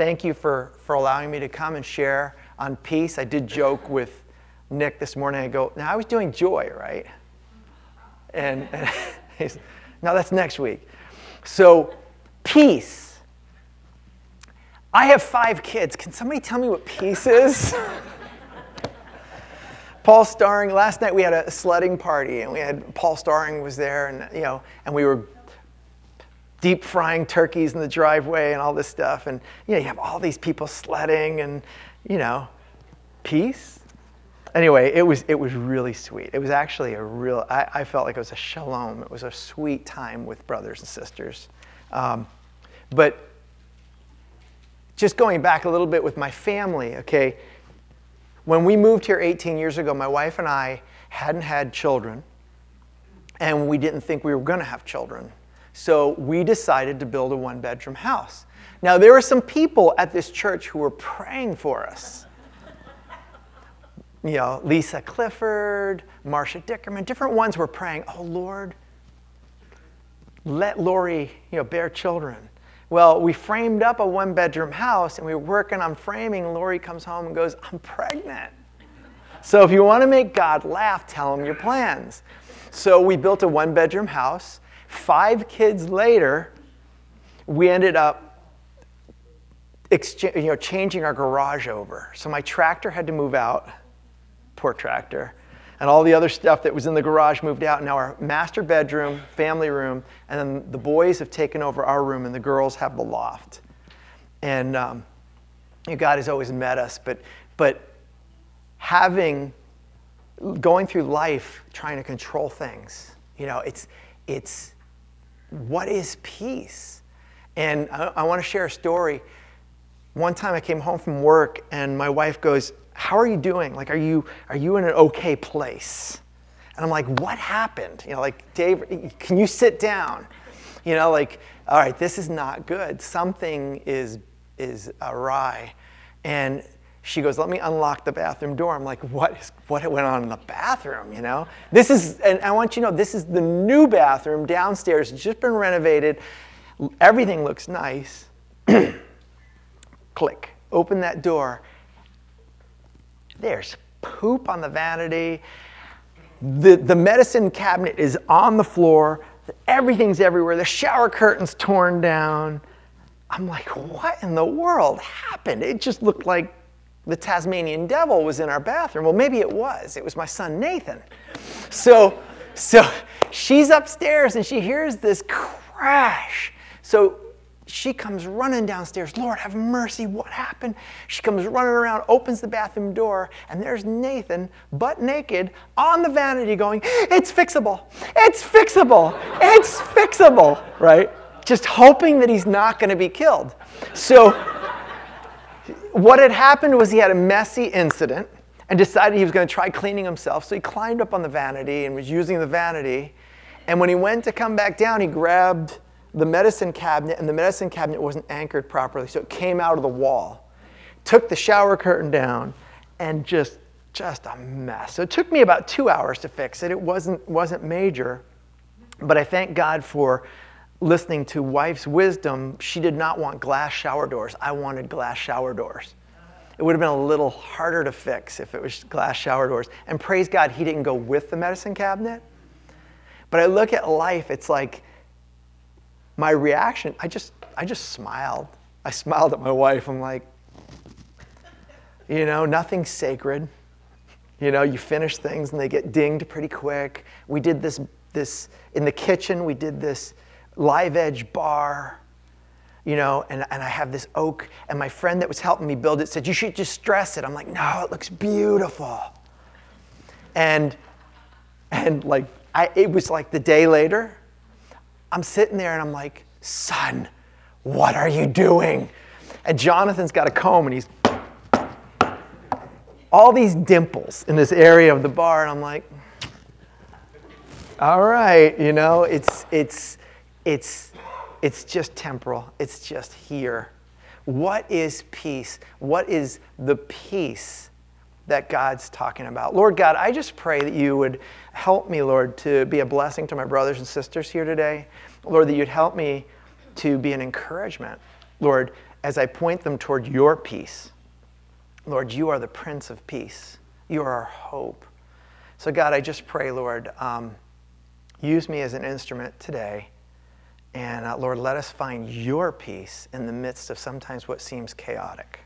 thank you for, for allowing me to come and share on peace. I did joke with Nick this morning. I go, now I was doing joy, right? And, and he's, no, that's next week. So, peace. I have five kids. Can somebody tell me what peace is? Paul Starring, last night we had a sledding party and we had Paul Starring was there and you know, and we were deep frying turkeys in the driveway and all this stuff. And you know, you have all these people sledding and you know, peace. Anyway, it was it was really sweet. It was actually a real. I, I felt like it was a shalom. It was a sweet time with brothers and sisters. Um, but just going back a little bit with my family, okay. When we moved here 18 years ago, my wife and I hadn't had children, and we didn't think we were going to have children. So we decided to build a one bedroom house. Now, there were some people at this church who were praying for us. You know, Lisa Clifford, Marcia Dickerman, different ones were praying, oh Lord, let Lori, you know, bear children. Well, we framed up a one bedroom house and we were working on framing. Lori comes home and goes, I'm pregnant. So if you want to make God laugh, tell him your plans. So we built a one bedroom house. Five kids later, we ended up you know, changing our garage over. So my tractor had to move out, poor tractor, and all the other stuff that was in the garage moved out. Now our master bedroom, family room, and then the boys have taken over our room, and the girls have the loft. And um, you know, God has always met us, but but having going through life trying to control things, you know, it's it's what is peace? And I, I want to share a story one time I came home from work and my wife goes, How are you doing? Like, are you, are you in an okay place? And I'm like, What happened? You know, like, Dave, can you sit down? You know, like, all right, this is not good. Something is, is awry. And she goes, let me unlock the bathroom door. I'm like, what is what went on in the bathroom? You know, this is, and I want you to know, this is the new bathroom downstairs. It's just been renovated. Everything looks nice. click, open that door. There's poop on the vanity. The, the medicine cabinet is on the floor. Everything's everywhere. The shower curtain's torn down. I'm like, what in the world happened? It just looked like the Tasmanian devil was in our bathroom. Well, maybe it was. It was my son Nathan. So, so she's upstairs and she hears this crash. So she comes running downstairs. Lord, have mercy. What happened? She comes running around, opens the bathroom door, and there's Nathan, butt naked, on the vanity going, It's fixable. It's fixable. It's fixable, right? Just hoping that he's not going to be killed. So, what had happened was he had a messy incident and decided he was going to try cleaning himself. So, he climbed up on the vanity and was using the vanity. And when he went to come back down, he grabbed the medicine cabinet, and the medicine cabinet wasn't anchored properly, so it came out of the wall. Took the shower curtain down, and just just a mess. So it took me about two hours to fix it. It wasn't wasn't major, but I thank God for listening to wife's wisdom. She did not want glass shower doors. I wanted glass shower doors. It would have been a little harder to fix if it was glass shower doors. And praise God, he didn't go with the medicine cabinet. But I look at life, it's like my reaction, I just, I just smiled. I smiled at my wife. I'm like, you know, nothing's sacred. You know, you finish things and they get dinged pretty quick. We did this, this in the kitchen, we did this live edge bar, you know, and, and I have this oak, and my friend that was helping me build it said, You should just stress it. I'm like, No, it looks beautiful. And, and like, I, it was like the day later, I'm sitting there and I'm like, son, what are you doing? And Jonathan's got a comb and he's all these dimples in this area of the bar, and I'm like, all right, you know, it's it's it's it's just temporal. It's just here. What is peace? What is the peace that God's talking about? Lord God, I just pray that you would help me, Lord, to be a blessing to my brothers and sisters here today. Lord, that you'd help me to be an encouragement. Lord, as I point them toward your peace. Lord, you are the Prince of Peace. You are our hope. So, God, I just pray, Lord, um, use me as an instrument today. And uh, Lord, let us find your peace in the midst of sometimes what seems chaotic.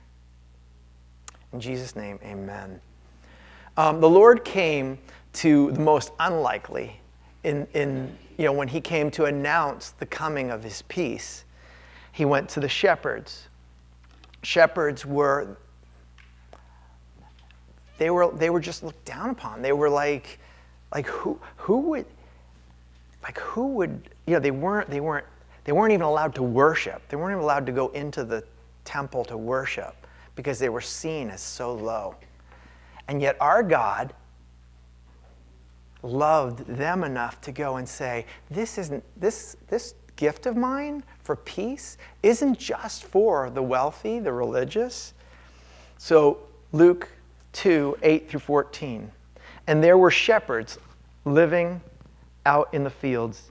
In Jesus' name, amen. Um, the Lord came to the most unlikely in, in, you know, when he came to announce the coming of his peace. He went to the shepherds. Shepherds were they were they were just looked down upon. They were like like who who would like who would you know they weren't they weren't they weren't even allowed to worship. They weren't even allowed to go into the temple to worship because they were seen as so low. And yet our God loved them enough to go and say, this isn't this this gift of mine for peace isn't just for the wealthy, the religious. So Luke 2, 8 through 14. And there were shepherds living out in the fields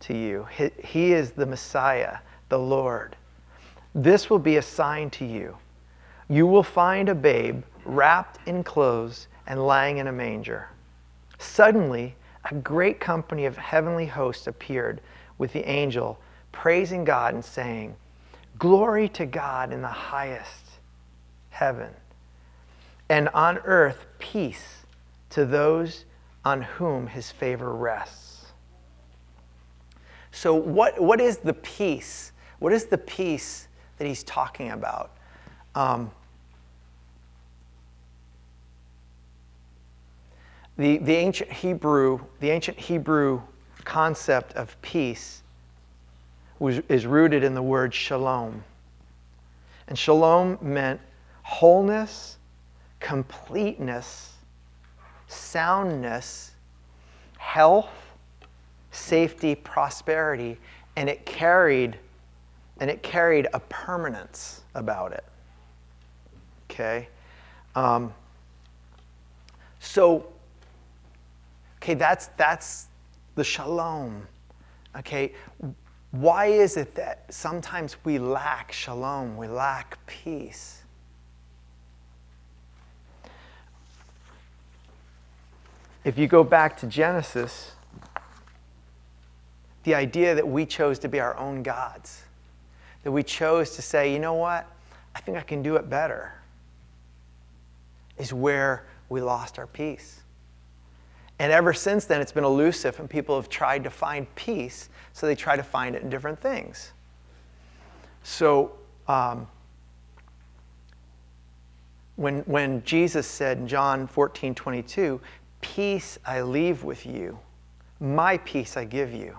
to you. He is the Messiah, the Lord. This will be a sign to you. You will find a babe wrapped in clothes and lying in a manger. Suddenly, a great company of heavenly hosts appeared with the angel, praising God and saying, Glory to God in the highest heaven and on earth peace to those on whom his favor rests. So, what, what is the peace? What is the peace that he's talking about? Um, the, the ancient Hebrew, the ancient Hebrew concept of peace was, is rooted in the word shalom. And shalom meant wholeness completeness, soundness, health, safety, prosperity, and it carried and it carried a permanence about it. Okay? Um, so, okay, that's that's the shalom. Okay, why is it that sometimes we lack shalom, we lack peace? If you go back to Genesis, the idea that we chose to be our own gods, that we chose to say, you know what, I think I can do it better, is where we lost our peace. And ever since then, it's been elusive, and people have tried to find peace, so they try to find it in different things. So, um, when, when Jesus said in John 14 22, Peace I leave with you, my peace I give you.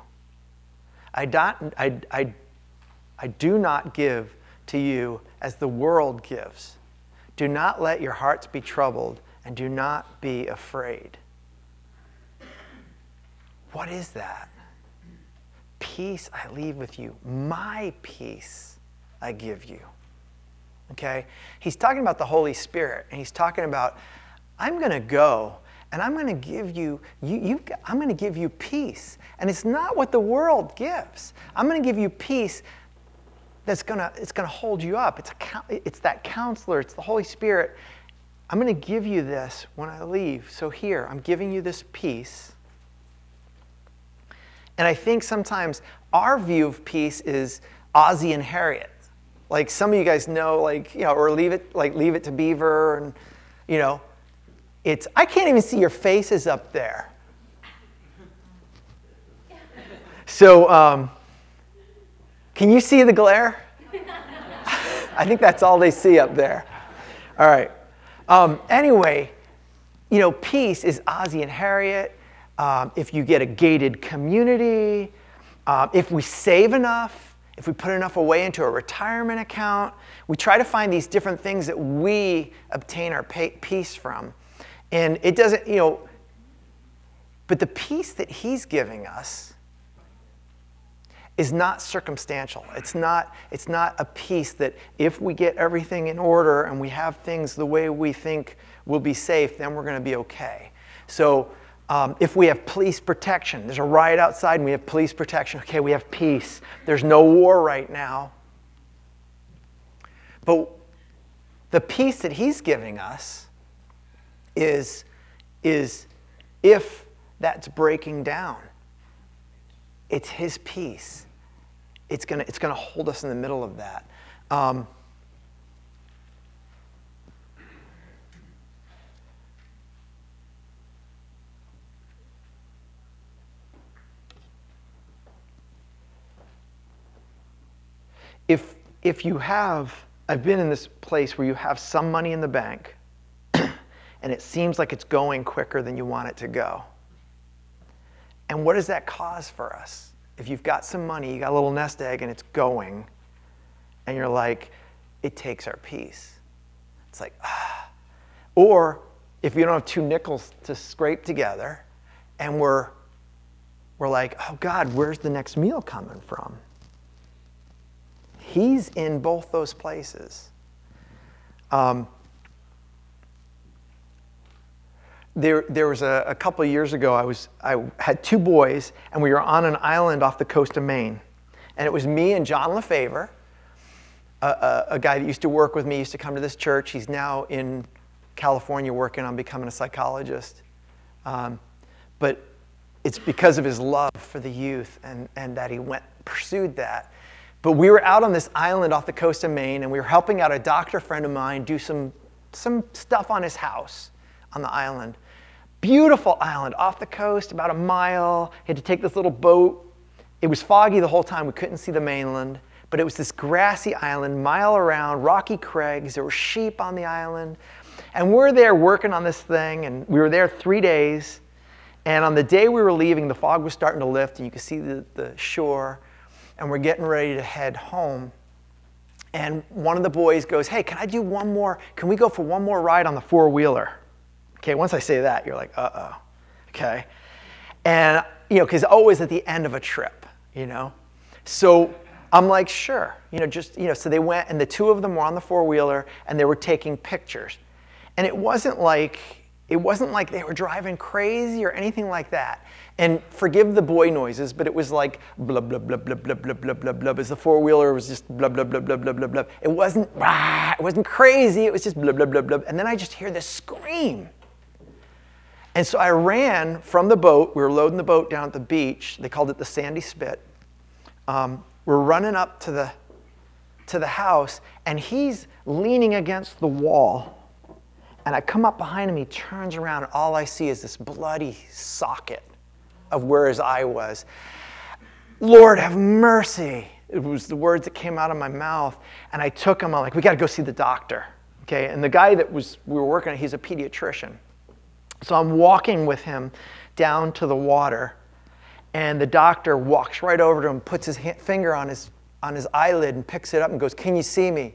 I, don't, I, I, I do not give to you as the world gives. Do not let your hearts be troubled, and do not be afraid. What is that? Peace I leave with you, my peace I give you. Okay? He's talking about the Holy Spirit, and he's talking about, I'm going to go and I'm going to give you, you, you I'm going to give you peace. And it's not what the world gives. I'm going to give you peace that's going to, it's going to hold you up. It's, a, it's that counselor, it's the Holy Spirit. I'm going to give you this when I leave. So here, I'm giving you this peace. And I think sometimes our view of peace is Ozzie and Harriet. Like some of you guys know, like, you know, or leave it, like leave it to Beaver and, you know, it's, I can't even see your faces up there. So, um, can you see the glare? I think that's all they see up there. All right. Um, anyway, you know, peace is Ozzie and Harriet. Um, if you get a gated community, uh, if we save enough, if we put enough away into a retirement account, we try to find these different things that we obtain our peace from. And it doesn't, you know, but the peace that He's giving us is not circumstantial. It's not, it's not a peace that if we get everything in order and we have things the way we think will be safe, then we're going to be okay. So um, if we have police protection, there's a riot outside and we have police protection, okay, we have peace. There's no war right now. But the peace that he's giving us is, is if that's breaking down, it's his peace. It's going to it's gonna hold us in the middle of that. Um, if, if you have, I've been in this place where you have some money in the bank and it seems like it's going quicker than you want it to go. And what does that cause for us? If you've got some money, you got a little nest egg and it's going, and you're like, it takes our peace. It's like, ah. Or if you don't have two nickels to scrape together and we're, we're like, oh God, where's the next meal coming from? He's in both those places. Um, there, there was a, a couple years ago, I, was, I had two boys, and we were on an island off the coast of Maine. And it was me and John LeFavor, a, a, a guy that used to work with me, used to come to this church. He's now in California working on becoming a psychologist. Um, but it's because of his love for the youth and, and that he went pursued that but we were out on this island off the coast of Maine, and we were helping out a doctor friend of mine do some, some stuff on his house on the island. Beautiful island off the coast, about a mile. Had to take this little boat. It was foggy the whole time. We couldn't see the mainland, but it was this grassy island, mile around, rocky crags. There were sheep on the island. And we're there working on this thing, and we were there three days. And on the day we were leaving, the fog was starting to lift, and you could see the, the shore and we're getting ready to head home. And one of the boys goes, Hey, can I do one more? Can we go for one more ride on the four wheeler? Okay, once I say that, you're like, Uh oh. Okay. And, you know, because always at the end of a trip, you know? So I'm like, Sure. You know, just, you know, so they went and the two of them were on the four wheeler and they were taking pictures. And it wasn't like, it wasn't like they were driving crazy or anything like that. And forgive the boy noises, but it was like blah, blah, blah, blah, blah, blah, blah, blah, blah. As the four wheeler was just blah, blah, blah, blah, blah, blah, blah. It wasn't, rah, it wasn't crazy. It was just blah, blah, blah, blah. And then I just hear this scream. And so I ran from the boat. We were loading the boat down at the beach. They called it the Sandy Spit. Um, we're running up to the, to the house, and he's leaning against the wall and I come up behind him, he turns around, and all I see is this bloody socket of where his eye was. Lord, have mercy. It was the words that came out of my mouth. And I took him, I'm like, we got to go see the doctor. Okay. And the guy that was we were working, on, he's a pediatrician. So I'm walking with him down to the water, and the doctor walks right over to him, puts his finger on his on his eyelid and picks it up and goes, Can you see me?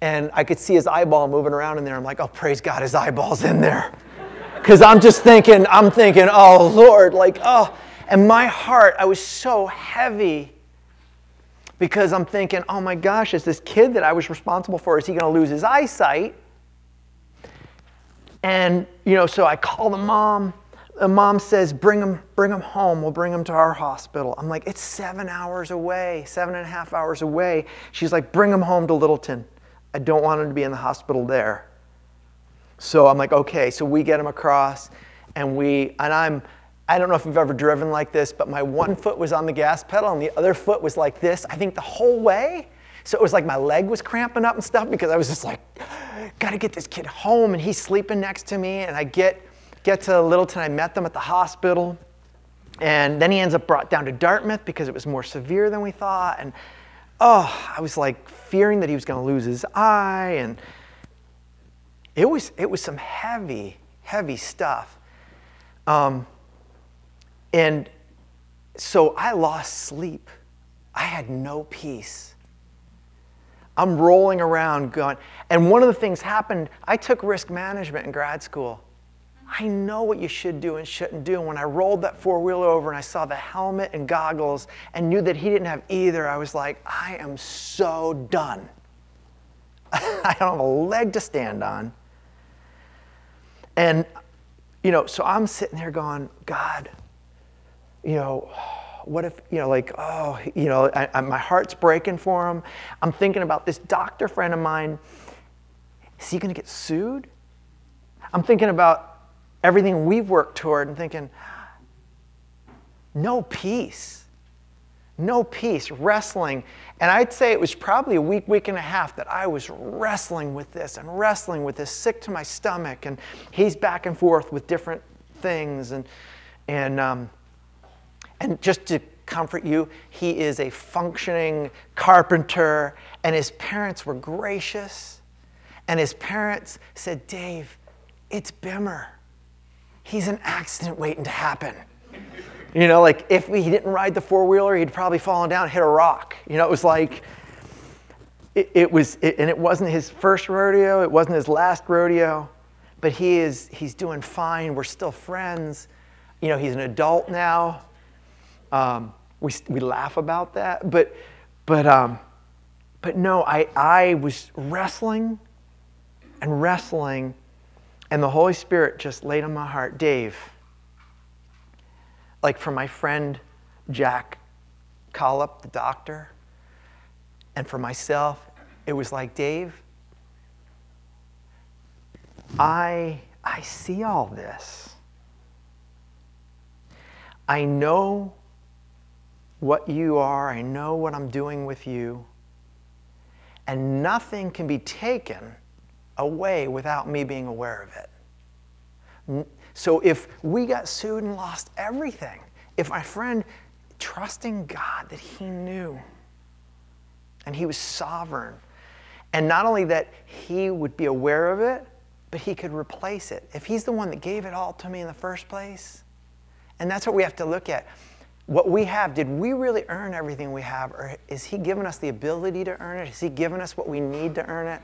and I could see his eyeball moving around in there. I'm like, oh, praise God, his eyeball's in there. Because I'm just thinking, I'm thinking, oh, Lord, like, oh. And my heart, I was so heavy because I'm thinking, oh my gosh, is this kid that I was responsible for, is he going to lose his eyesight? And, you know, so I call the mom. The mom says, bring him, bring him home. We'll bring him to our hospital. I'm like, it's seven hours away, seven and a half hours away. She's like, bring him home to Littleton. I don't want him to be in the hospital there. So I'm like, okay. So we get him across, and we, and I'm, I don't know if you've ever driven like this, but my one foot was on the gas pedal and the other foot was like this, I think the whole way. So it was like my leg was cramping up and stuff because I was just like, gotta get this kid home, and he's sleeping next to me. And I get, get to Littleton, I met them at the hospital. And then he ends up brought down to Dartmouth because it was more severe than we thought. And oh, I was like fearing that he was to lose his eye. And it was, it was some heavy, heavy stuff. Um, and so I lost sleep. I had no peace. I'm rolling around going, and one of the things happened, I took risk management in grad school. I know what you should do and shouldn't do. And when I rolled that four wheeler over and I saw the helmet and goggles and knew that he didn't have either, I was like, I am so done. I don't have a leg to stand on. And, you know, so I'm sitting there going, God, you know, what if, you know, like, oh, you know, I, I, my heart's breaking for him. I'm thinking about this doctor friend of mine. Is he going to get sued? I'm thinking about everything we've worked toward and thinking, no peace. No peace, wrestling. And I'd say it was probably a week, week and a half that I was wrestling with this and wrestling with this, sick to my stomach. And he's back and forth with different things. And, and, um, and just to comfort you, he is a functioning carpenter, and his parents were gracious. And his parents said, Dave, it's Bimmer. He's an accident waiting to happen. You know, like if he didn't ride the four wheeler, he'd probably fallen down hit a rock. You know, it was like, it, it was, it, and it wasn't his first rodeo, it wasn't his last rodeo, but he is, he's doing fine. We're still friends. You know, he's an adult now. Um, we, we laugh about that, but, but, um, but no, I, I was wrestling and wrestling, and the Holy Spirit just laid on my heart, Dave, like for my friend Jack Collop, the doctor, and for myself, it was like, Dave, I, I see all this. I know what you are, I know what I'm doing with you, and nothing can be taken away without me being aware of it. So if we got sued and lost everything, if my friend trusting God that he knew and he was sovereign, and not only that he would be aware of it, but he could replace it. If he's the one that gave it all to me in the first place, and that's what we have to look at what we have, did we really earn everything we have? Or is He giving us the ability to earn it? Is He giving us what we need to earn it?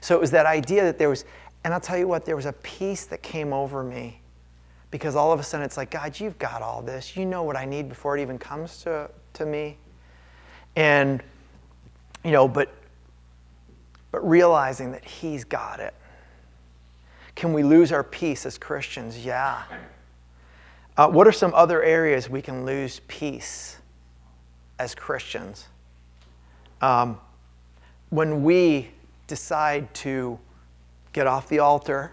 So it was that idea that there was, and I'll tell you what, there was a peace that came over me because all of a sudden it's like, God, you've got all this. You know what I need before it even comes to, to me. And, you know, but, but realizing that He's got it. Can we lose our peace as Christians? Yeah. Uh, what are some other areas we can lose peace as Christians? Um, when we decide to get off the altar,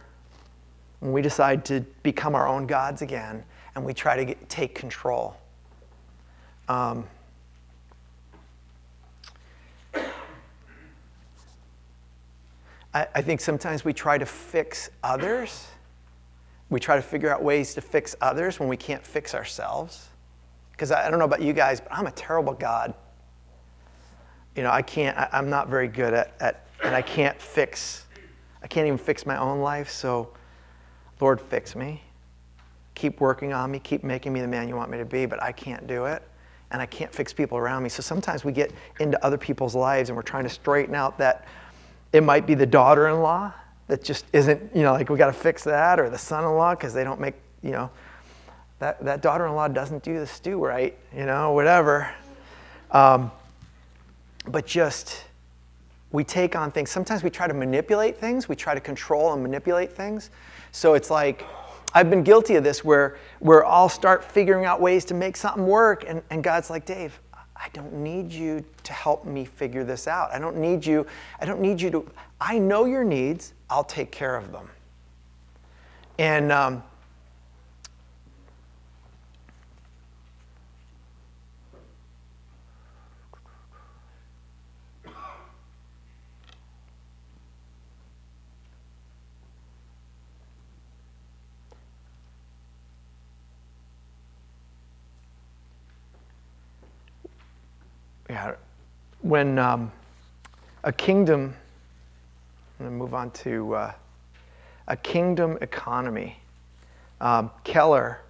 when we decide to become our own gods again, and we try to get, take control. Um, I, I think sometimes we try to fix others we try to figure out ways to fix others when we can't fix ourselves. Because I, I, don't know about you guys, but I'm a terrible God. You know, I can't, I, am not very good at, at, and I can't fix, I can't even fix my own life. So, Lord, fix me. Keep working on me. Keep making me the man you want me to be, but I can't do it. And I can't fix people around me. So sometimes we get into other people's lives and we're trying to straighten out that it might be the daughter in law that just isn't, you know, like we got to fix that, or the son in law because they don't make, you know, that, that daughter in law doesn't do the stew right, you know, whatever. Um, but just, we take on things. Sometimes we try to manipulate things, we try to control and manipulate things. So it's like, I've been guilty of this where, where I'll start figuring out ways to make something work, and, and God's like, Dave, I don't need you to help me figure this out. I don't need you, I don't need you to, I know your needs, I'll take care of them. And um, yeah, when um, a kingdom I'm going to move on to uh, a kingdom economy. Um, Keller,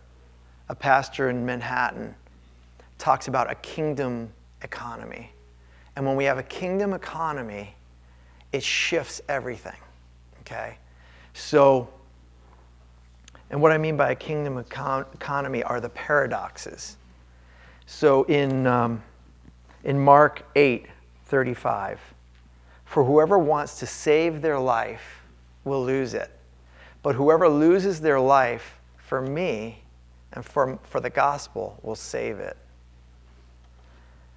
a pastor in Manhattan, talks about a kingdom economy. And when we have a kingdom economy, it shifts everything. Okay? So, and what I mean by a kingdom econ- economy are the paradoxes. So in, um, in Mark 8 35, for whoever wants to save their life will lose it. But whoever loses their life for me and for, for the gospel will save it.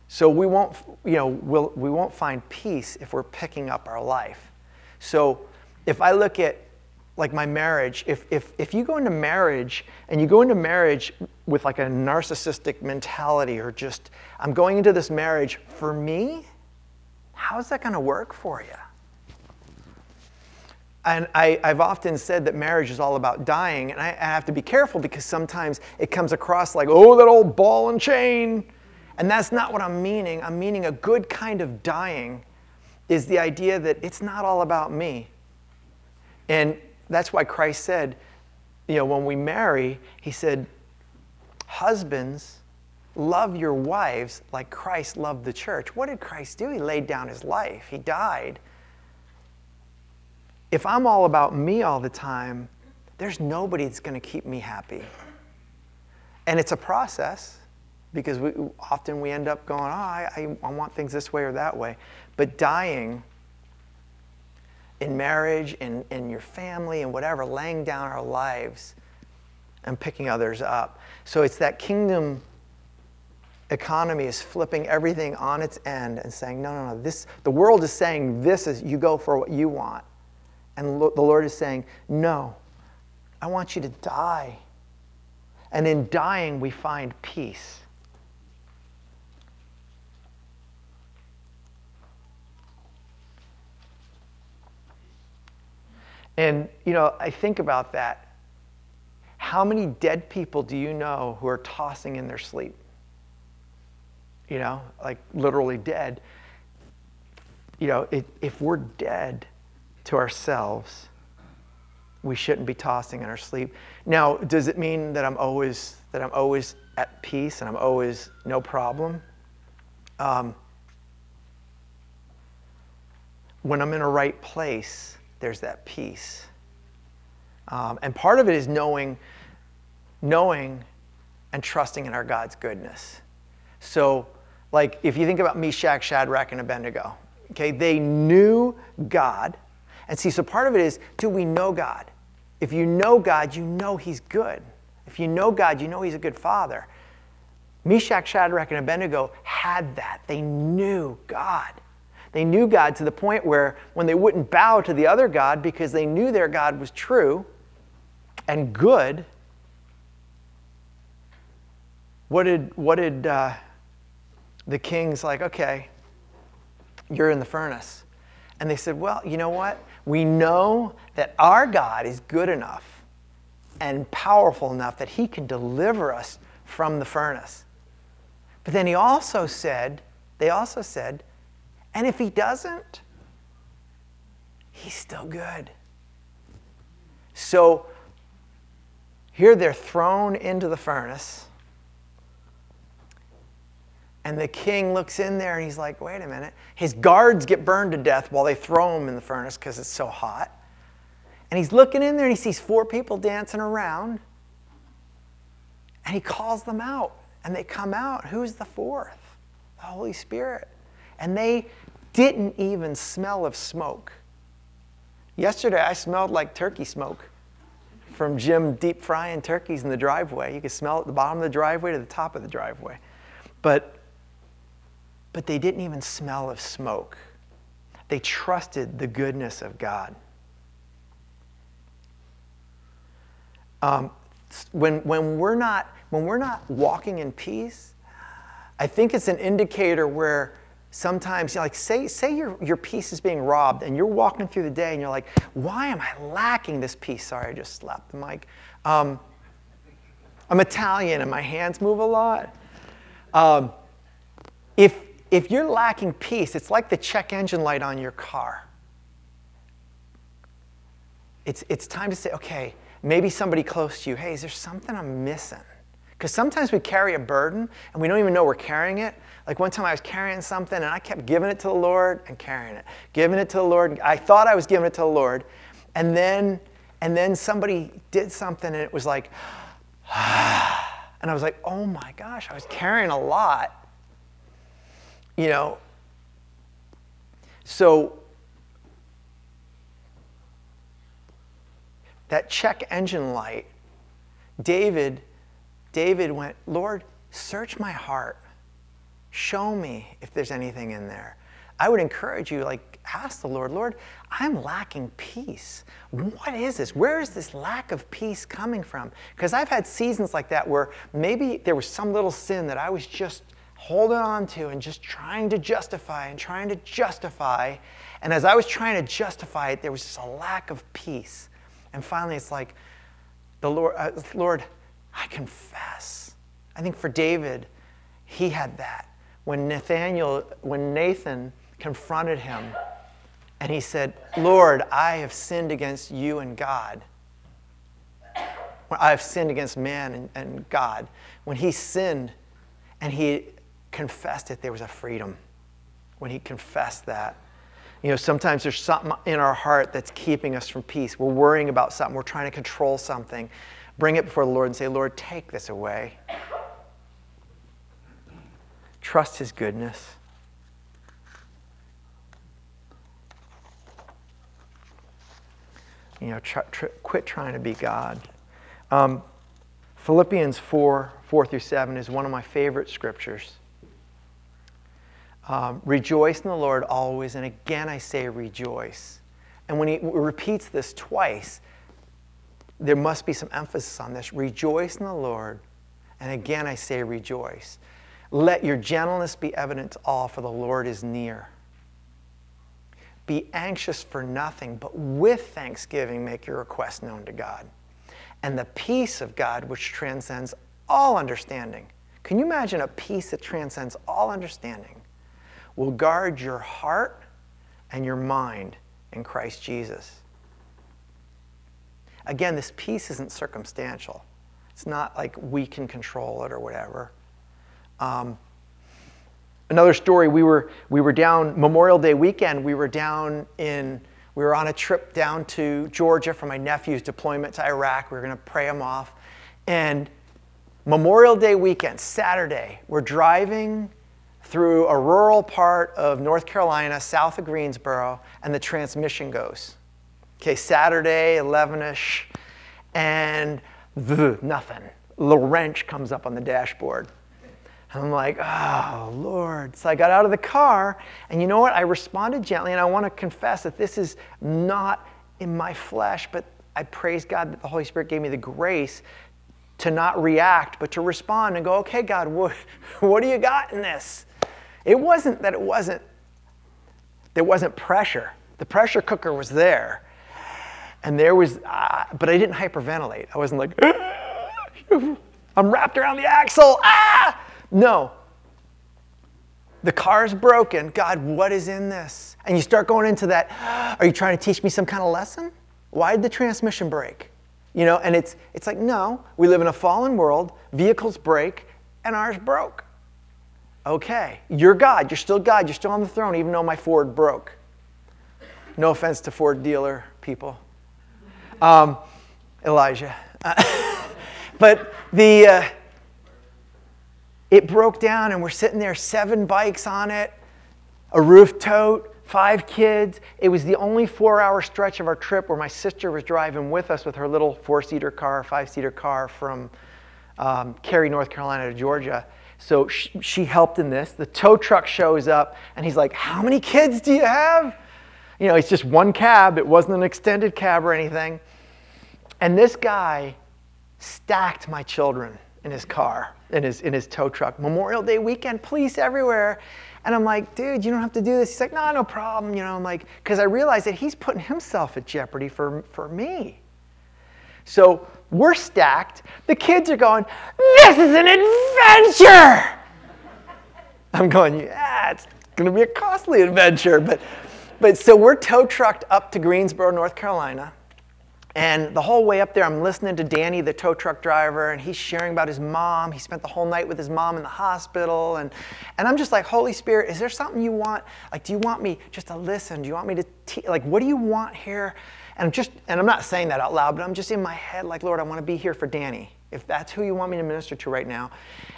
So we won't, you know, we'll, we won't find peace if we're picking up our life. So if I look at like my marriage, if, if, if you go into marriage and you go into marriage with like a narcissistic mentality or just, I'm going into this marriage for me, how's that going to work for you? And I, have often said that marriage is all about dying, and I, I have to be careful because sometimes it comes across like, oh, that old ball and chain. And that's not what I'm meaning. I'm meaning a good kind of dying is the idea that it's not all about me. And that's why Christ said, you know, when we marry, he said, husbands, love your wives like Christ loved the church. What did Christ do? He laid down his life, he died. If I'm all about me all the time, there's nobody that's going to keep me happy. And it's a process because we, often we end up going, oh, I, I want things this way or that way. But dying in marriage, in, in your family, and whatever, laying down our lives and picking others up. So it's that kingdom economy is flipping everything on its end and saying, no, no, no, this, the world is saying this is, you go for what you want. And the Lord is saying, no, I want you to die. And in dying, we find peace. And, you know, I think about that. How many dead people do you know who are tossing in their sleep? You know, like literally dead. You know, if, if we're dead to ourselves, we shouldn't be tossing in our sleep. Now, does it mean that I'm always that I'm always at peace and I'm always no problem? Um, when I'm in a right place, there's that peace. Um, and part of it is knowing, knowing and trusting in our God's goodness. So, like, if you think about Meshach, Shadrach, and Abednego, okay, they knew God. And see, so part of it is do we know God? If you know God, you know He's good. If you know God, you know He's a good Father. Meshach, Shadrach, and Abednego had that. They knew God. They knew God to the point where when they wouldn't bow to the other God because they knew their God was true and good, what did, what did uh, the kings like, okay, you're in the furnace. And they said, well, you know what? We know that our God is good enough and powerful enough that he can deliver us from the furnace. But then he also said, they also said, and if he doesn't, he's still good. So here they're thrown into the furnace. And the king looks in there and he's like, wait a minute. His guards get burned to death while they throw him in the furnace because it's so hot. And he's looking in there and he sees four people dancing around. And he calls them out. And they come out. Who's the fourth? The Holy Spirit. And they didn't even smell of smoke. Yesterday, I smelled like turkey smoke from Jim deep frying turkeys in the driveway. You could smell it at the bottom of the driveway to the top of the driveway. But, but they didn't even smell of smoke. They trusted the goodness of God. Um, when, when, we're not, when we're not walking in peace, I think it's an indicator where sometimes you know, like say say your your peace is being robbed and you're walking through the day and you're like why am i lacking this peace sorry i just slapped the mic um, i'm italian and my hands move a lot um, if if you're lacking peace it's like the check engine light on your car it's it's time to say okay maybe somebody close to you hey is there something i'm missing Because sometimes we carry a burden and we don't even know we're carrying it. Like one time I was carrying something and I kept giving it to the Lord and carrying it, giving it to the Lord. I thought I was giving it to the Lord. And then, and then somebody did something and it was like, and I was like, oh my gosh, I was carrying a lot. You know, so that check engine light, David, David went, Lord, search my heart. Show me if there's anything in there. I would encourage you, like, ask the Lord, Lord, I'm lacking peace. What is this? Where is this lack of peace coming from? Because I've had seasons like that where maybe there was some little sin that I was just holding on to and just trying to justify and trying to justify. And as I was trying to justify it, there was just a lack of peace. And finally, it's like, the Lord, uh, Lord, I confess. I think for David, he had that. When Nathaniel, when Nathan confronted him and he said, Lord, I have sinned against you and God. I have sinned against man and, and God. When he sinned and he confessed it, there was a freedom. When he confessed that, you know, sometimes there's something in our heart that's keeping us from peace. We're worrying about something, we're trying to control something. Bring it before the Lord and say, Lord, take this away. Trust His goodness. You know, tr- tr- quit trying to be God. Um, Philippians 4 4 through 7 is one of my favorite scriptures. Um, rejoice in the Lord always, and again I say rejoice. And when he repeats this twice, there must be some emphasis on this. Rejoice in the Lord, and again I say rejoice. Let your gentleness be evident to all, for the Lord is near. Be anxious for nothing, but with thanksgiving make your request known to God. And the peace of God, which transcends all understanding. Can you imagine a peace that transcends all understanding? Will guard your heart and your mind in Christ Jesus. Again, this peace isn't circumstantial. It's not like we can control it or whatever. Um, another story we were we were down memorial day weekend we were down in we were on a trip down to georgia for my nephew's deployment to iraq we were going to pray him off and memorial day weekend saturday we're driving through a rural part of North Carolina, south of Greensboro, and the transmission goes. Okay, Saturday, 11 ish, and the, nothing. A little wrench comes up on the dashboard. And I'm like, oh, Lord. So I got out of the car, and you know what? I responded gently, and I want to confess that this is not in my flesh, but I praise God that the Holy Spirit gave me the grace to not react, but to respond and go, okay, God, what, what do you got in this? It wasn't that it wasn't, there wasn't pressure. The pressure cooker was there. And there was, uh, but I didn't hyperventilate. I wasn't like, ah, I'm wrapped around the axle. Ah! No. The car's broken. God, what is in this? And you start going into that, ah, are you trying to teach me some kind of lesson? Why did the transmission break? You know, and it's, it's like, no, we live in a fallen world, vehicles break, and ours broke. Okay, you're God. You're still God. You're still on the throne, even though my Ford broke. No offense to Ford dealer people. Um, Elijah. but the uh, it broke down, and we're sitting there, seven bikes on it, a roof tote, five kids. It was the only four-hour stretch of our trip where my sister was driving with us with her little four-seater car, five-seater car from um, Cary, North Carolina to Georgia so she, helped in this. The tow truck shows up and he's like, How many kids do you have? You know, it's just one cab, it wasn't an extended cab or anything. And this guy stacked my children in his car, in his, in his tow truck. Memorial Day weekend, police everywhere. And I'm like, dude, you don't have to do this. He's like, no, no problem. You know, I'm like, because I realized that he's putting himself at jeopardy for, for me. So we're stacked. The kids are going, This is an adventure! I'm going, Yeah, it's going to be a costly adventure. But, but so we're tow trucked up to Greensboro, North Carolina. And the whole way up there, I'm listening to Danny, the tow truck driver, and he's sharing about his mom. He spent the whole night with his mom in the hospital. And, and I'm just like, Holy Spirit, is there something you want? Like, do you want me just to listen? Do you want me to, te- like, what do you want here? And I'm just, and I'm not saying that out loud, but I'm just in my head, like, Lord, I want to be here for Danny, if that's who you want me to minister to right now.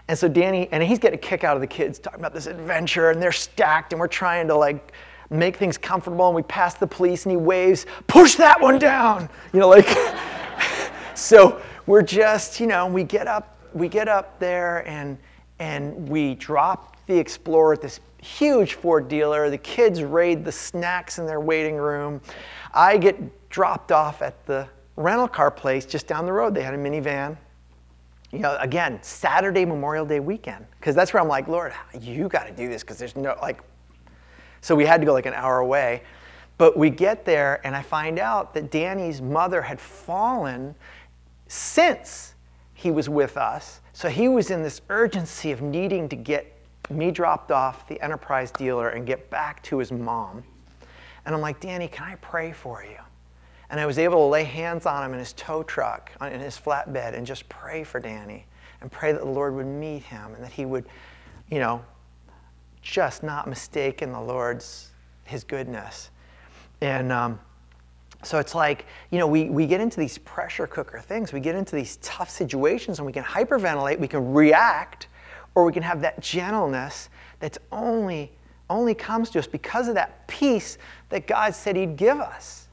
And so Danny, and he's getting a kick out of the kids talking about this adventure, and they're stacked, and we're trying to, like, make things comfortable and we pass the police and he waves, push that one down. You know, like, so we're just, you know, we get up, we get up there and, and we drop the Explorer at this huge Ford dealer. The kids raid the snacks in their waiting room. I get dropped off at the rental car place just down the road. They had a minivan. You know, again, Saturday, Memorial Day weekend. Because that's where I'm like, Lord, you got to do this because there's no, like, so we had to go like an hour away. But we get there, and I find out that Danny's mother had fallen since he was with us. So he was in this urgency of needing to get me dropped off the enterprise dealer and get back to his mom. And I'm like, Danny, can I pray for you? And I was able to lay hands on him in his tow truck, in his flatbed, and just pray for Danny and pray that the Lord would meet him and that he would, you know, just not mistake in the Lord's, his goodness. And um, so it's like, you know, we, we get into these pressure cooker things. We get into these tough situations and we can hyperventilate, we can react, or we can have that gentleness that's only, only comes to us because of that peace that God said He'd give us.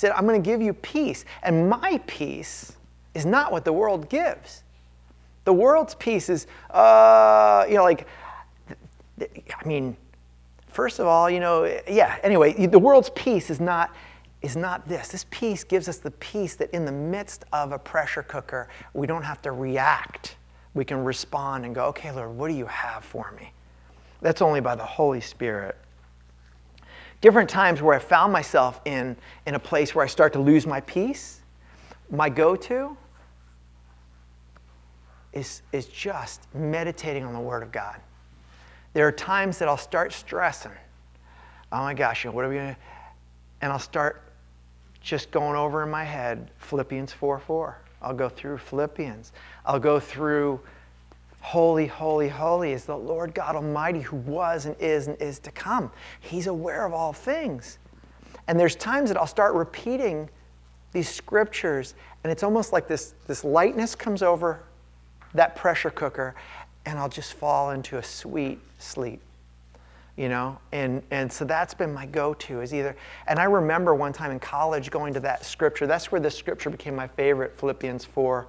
Said, I'm going to give you peace. And my peace is not what the world gives. The world's peace is, uh, you know, like, I mean, first of all, you know, yeah, anyway, the world's peace is not is not this. This peace gives us the peace that in the midst of a pressure cooker, we don't have to react. We can respond and go, okay, Lord, what do you have for me? That's only by the Holy Spirit. Different times where I found myself in, in a place where I start to lose my peace, my go to is, is just meditating on the Word of God. There are times that I'll start stressing. Oh my gosh, what are we going to? And I'll start just going over in my head Philippians 4 4. I'll go through Philippians. I'll go through Holy, holy, holy is the Lord God Almighty who was and is and is to come. He's aware of all things. And there's times that I'll start repeating these scriptures, and it's almost like this, this lightness comes over that pressure cooker, and I'll just fall into a sweet sleep you know and and so that's been my go-to is either and i remember one time in college going to that scripture that's where the scripture became my favorite philippians 4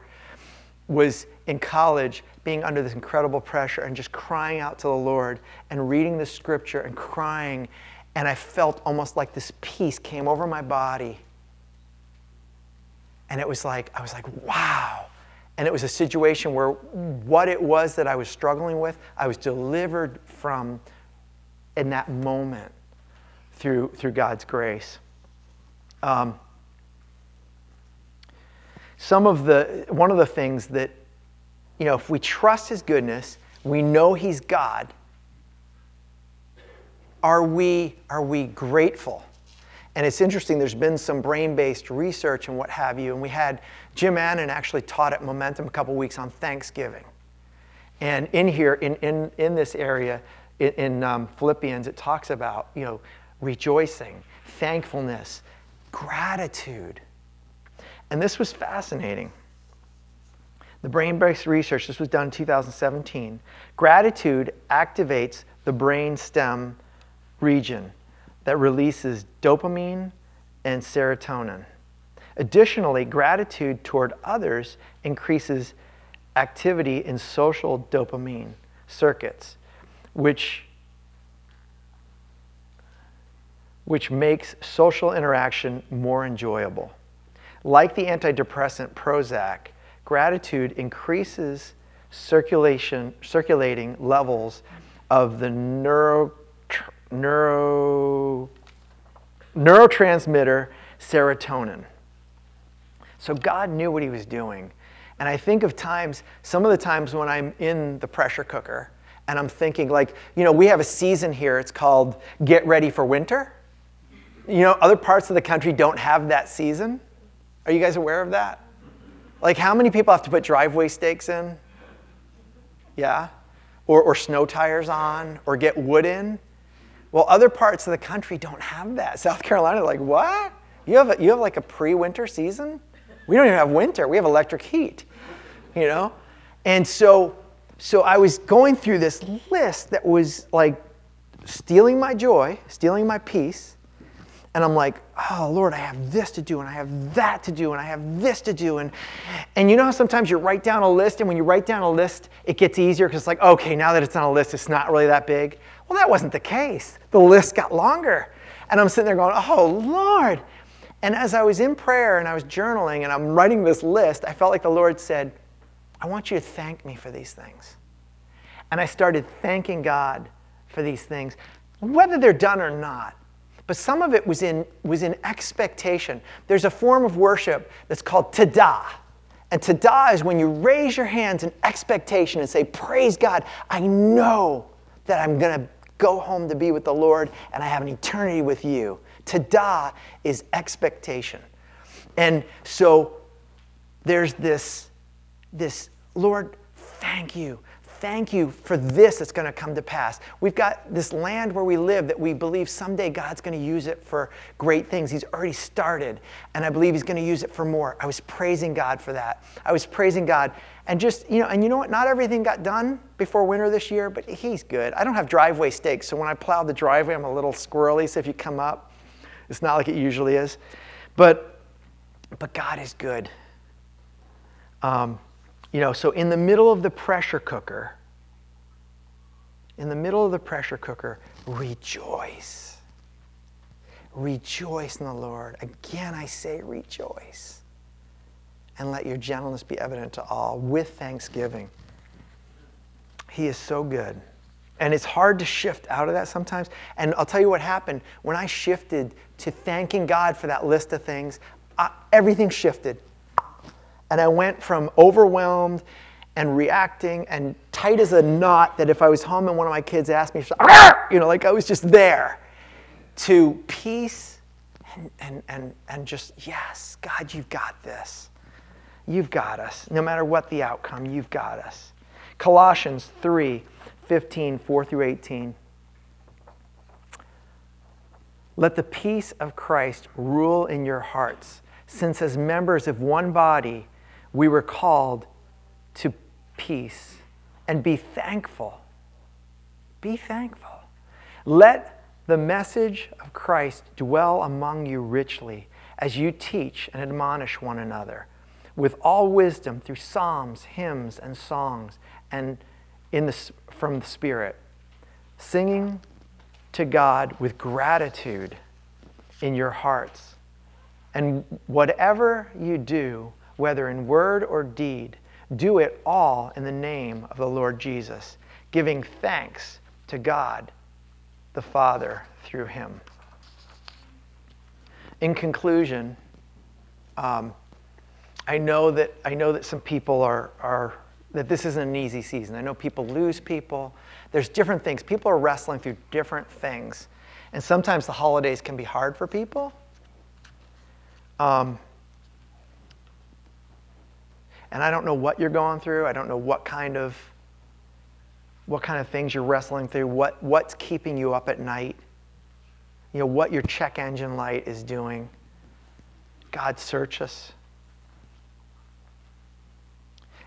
was in college being under this incredible pressure and just crying out to the lord and reading the scripture and crying. And i felt almost like this peace came over my body. And it was like i was like wow. And it was a situation where what it was that I was struggling with, I was delivered from in that moment through, through God's grace. Um, some of the, one of the things that, you know, if we trust His goodness, we know He's God, are we, are we grateful? And it's interesting, there's been some brain based research and what have you. And we had Jim Annan actually taught at Momentum a couple weeks on Thanksgiving. And in here, in, in, in this area, in, in um, Philippians, it talks about, you know, rejoicing, thankfulness, gratitude. And this was fascinating. The brain based research, this was done in 2017. Gratitude activates the brain stem region that releases dopamine and serotonin. Additionally, gratitude toward others increases activity in social dopamine circuits, which, which makes social interaction more enjoyable. Like the antidepressant Prozac, gratitude increases circulation, circulating levels of the neuro neuro, neurotransmitter serotonin. So God knew what he was doing. And I think of times, some of the times when I'm in the pressure cooker and I'm thinking, like, you know, we have a season here, it's called Get Ready for Winter. You know, other parts of the country don't have that season. Are you guys aware of that? Like, how many people have to put driveway stakes in? Yeah? Or, or snow tires on, or get wood in? Well, other parts of the country don't have that. South Carolina, like, what? You have, a, you have like a pre winter season? We don't even have winter, we have electric heat, you know? And so, so I was going through this list that was like stealing my joy, stealing my peace. And I'm like, oh Lord, I have this to do, and I have that to do, and I have this to do. And, and you know how sometimes you write down a list, and when you write down a list, it gets easier because it's like, okay, now that it's on a list, it's not really that big. Well, that wasn't the case. The list got longer. And I'm sitting there going, oh Lord. And as I was in prayer and I was journaling and I'm writing this list, I felt like the Lord said, I want you to thank me for these things. And I started thanking God for these things, whether they're done or not. But some of it was in, was in expectation. There's a form of worship that's called todah. And todah is when you raise your hands in expectation and say, Praise God, I know that I'm going to go home to be with the Lord and I have an eternity with you. Todah is expectation. And so there's this, this Lord, thank you thank you for this that's going to come to pass. We've got this land where we live that we believe someday God's going to use it for great things. He's already started, and I believe He's going to use it for more. I was praising God for that. I was praising God. And just, you know, and you know what? Not everything got done before winter this year, but He's good. I don't have driveway stakes, so when I plow the driveway, I'm a little squirrely. So if you come up, it's not like it usually is. But, but God is good. Um, you know, so in the middle of the pressure cooker, in the middle of the pressure cooker, rejoice. Rejoice in the Lord. Again, I say rejoice. And let your gentleness be evident to all with thanksgiving. He is so good. And it's hard to shift out of that sometimes. And I'll tell you what happened. When I shifted to thanking God for that list of things, I, everything shifted. And I went from overwhelmed and reacting and tight as a knot that if I was home and one of my kids asked me, you know, like I was just there, to peace and, and, and, and just, yes, God, you've got this. You've got us. No matter what the outcome, you've got us. Colossians 3 15, 4 through 18. Let the peace of Christ rule in your hearts, since as members of one body, we were called to peace and be thankful. Be thankful. Let the message of Christ dwell among you richly as you teach and admonish one another with all wisdom through psalms, hymns, and songs, and in the, from the Spirit, singing to God with gratitude in your hearts. And whatever you do, whether in word or deed, do it all in the name of the Lord Jesus, giving thanks to God the Father through him. In conclusion, um, I know that I know that some people are, are that this isn't an easy season. I know people lose people. There's different things. People are wrestling through different things, and sometimes the holidays can be hard for people. Um, and I don't know what you're going through. I don't know what kind of what kind of things you're wrestling through, what, what's keeping you up at night, you know, what your check engine light is doing. God, search us.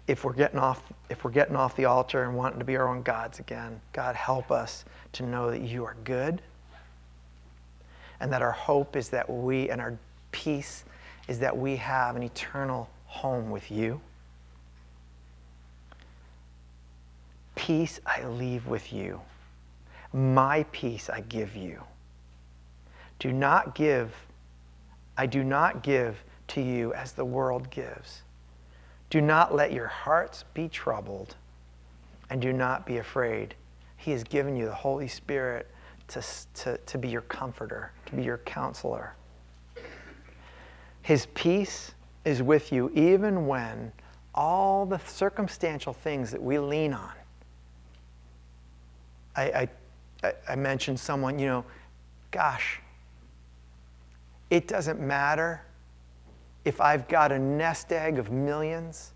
If we're getting off, if we're getting off the altar and wanting to be our own gods again, God, help us to know that you are good and that our hope is that we and our peace is that we have an eternal home with you. Peace I leave with you. My peace I give you. Do not give, I do not give to you as the world gives. Do not let your hearts be troubled, and do not be afraid. He has given you the Holy Spirit to, to, to be your comforter, to be your counselor. His peace is with you even when all the circumstantial things that we lean on I, I, I mentioned someone, you know, gosh, it doesn't matter if I've got a nest egg of millions,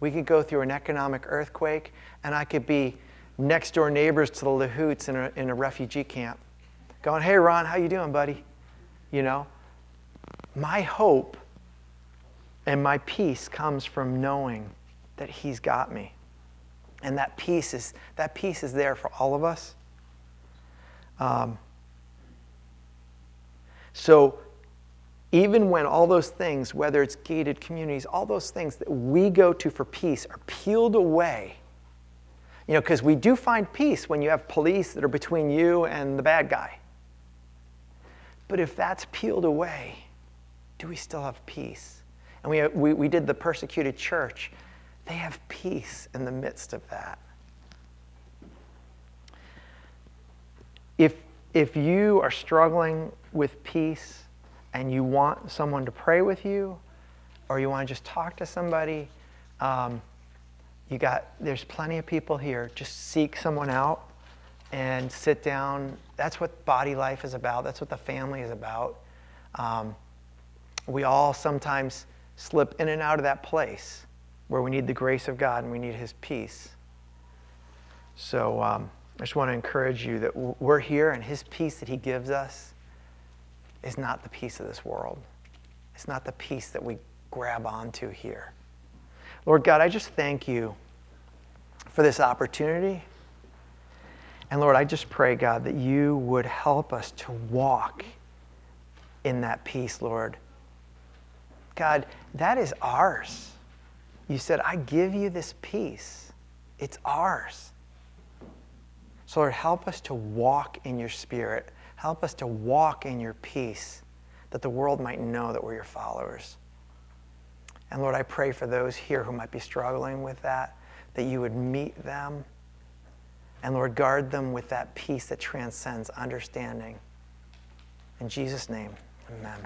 we could go through an economic earthquake and I could be next door neighbors to the Lahoots in a, in a refugee camp going, hey, Ron, how you doing, buddy? You know, my hope and my peace comes from knowing that he's got me. And that peace is, that peace is there for all of us. Um, so even when all those things, whether it's gated communities, all those things that we go to for peace are peeled away, you know, because we do find peace when you have police that are between you and the bad guy. But if that's peeled away, do we still have peace? And we, we, we did the persecuted church. They have peace in the midst of that. If, if you are struggling with peace, and you want someone to pray with you, or you want to just talk to somebody, um, you got there's plenty of people here. Just seek someone out and sit down. That's what body life is about. That's what the family is about. Um, we all sometimes slip in and out of that place where we need the grace of God and we need His peace. So um, I just want to encourage you that we're here and His peace that He gives us is not the peace of this world. It's not the peace that we grab onto here. Lord God, I just thank you for this opportunity. And Lord, I just pray, God, that you would help us to walk in that peace, Lord. God, that is ours. You said, I give you this peace. It's ours. So, Lord, help us to walk in your spirit. Help us to walk in your peace that the world might know that we're your followers. And Lord, I pray for those here who might be struggling with that, that you would meet them. And Lord, guard them with that peace that transcends understanding. In Jesus' name, amen.